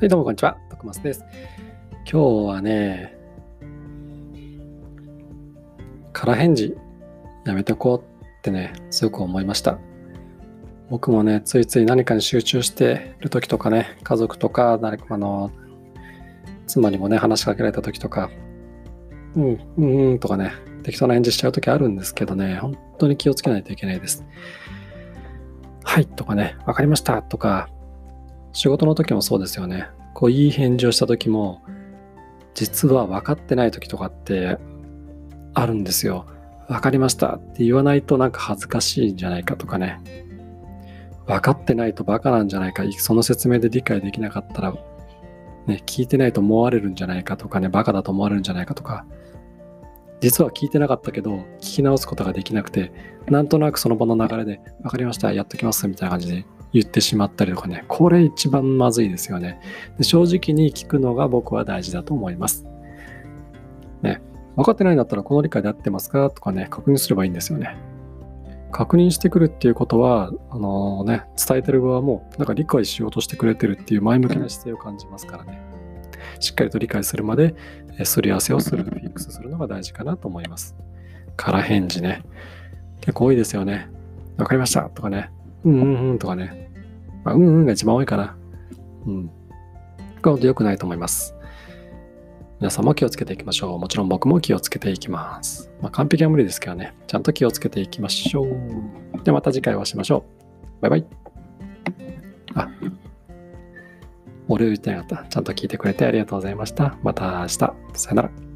はい、どうもこんにちは。徳松です。今日はね、空返事やめてこうってね、すごく思いました。僕もね、ついつい何かに集中してる時とかね、家族とか、誰かあの、妻にもね、話しかけられた時とか、うん、うん、うんとかね、適当な返事しちゃう時あるんですけどね、本当に気をつけないといけないです。はいとかね、わかりましたとか、仕事の時もそうですよね。こういい返事をした時も、実は分かってない時とかってあるんですよ。分かりましたって言わないとなんか恥ずかしいんじゃないかとかね。分かってないとバカなんじゃないか、その説明で理解できなかったら、ね、聞いてないと思われるんじゃないかとかね、バカだと思われるんじゃないかとか、実は聞いてなかったけど、聞き直すことができなくて、なんとなくその場の流れで、分かりました、やっときます、みたいな感じで言ってしまったりとかね、これ一番まずいですよね。で正直に聞くのが僕は大事だと思います。ね、分かってないんだったらこの理解で合ってますか？とかね、確認すればいいんですよね。確認してくるっていうことは、あのー、ね、伝えてる側もなんか理解しようとしてくれてるっていう前向きな姿勢を感じますからね。しっかりと理解するまで、すり合わせをする、フィックスするのが大事かなと思います。空返事ね。結構多いですよね。わかりましたとかね。うんうんうんとかね。まあ、うんうんが一番多いかな。うん。これ本当良くないと思います。皆さんも気をつけていきましょう。もちろん僕も気をつけていきます。まあ、完璧は無理ですけどね。ちゃんと気をつけていきましょう。ではまた次回お会いしましょう。バイバイ。あ、俺言ってなかった。ちゃんと聞いてくれてありがとうございました。また明日。さよなら。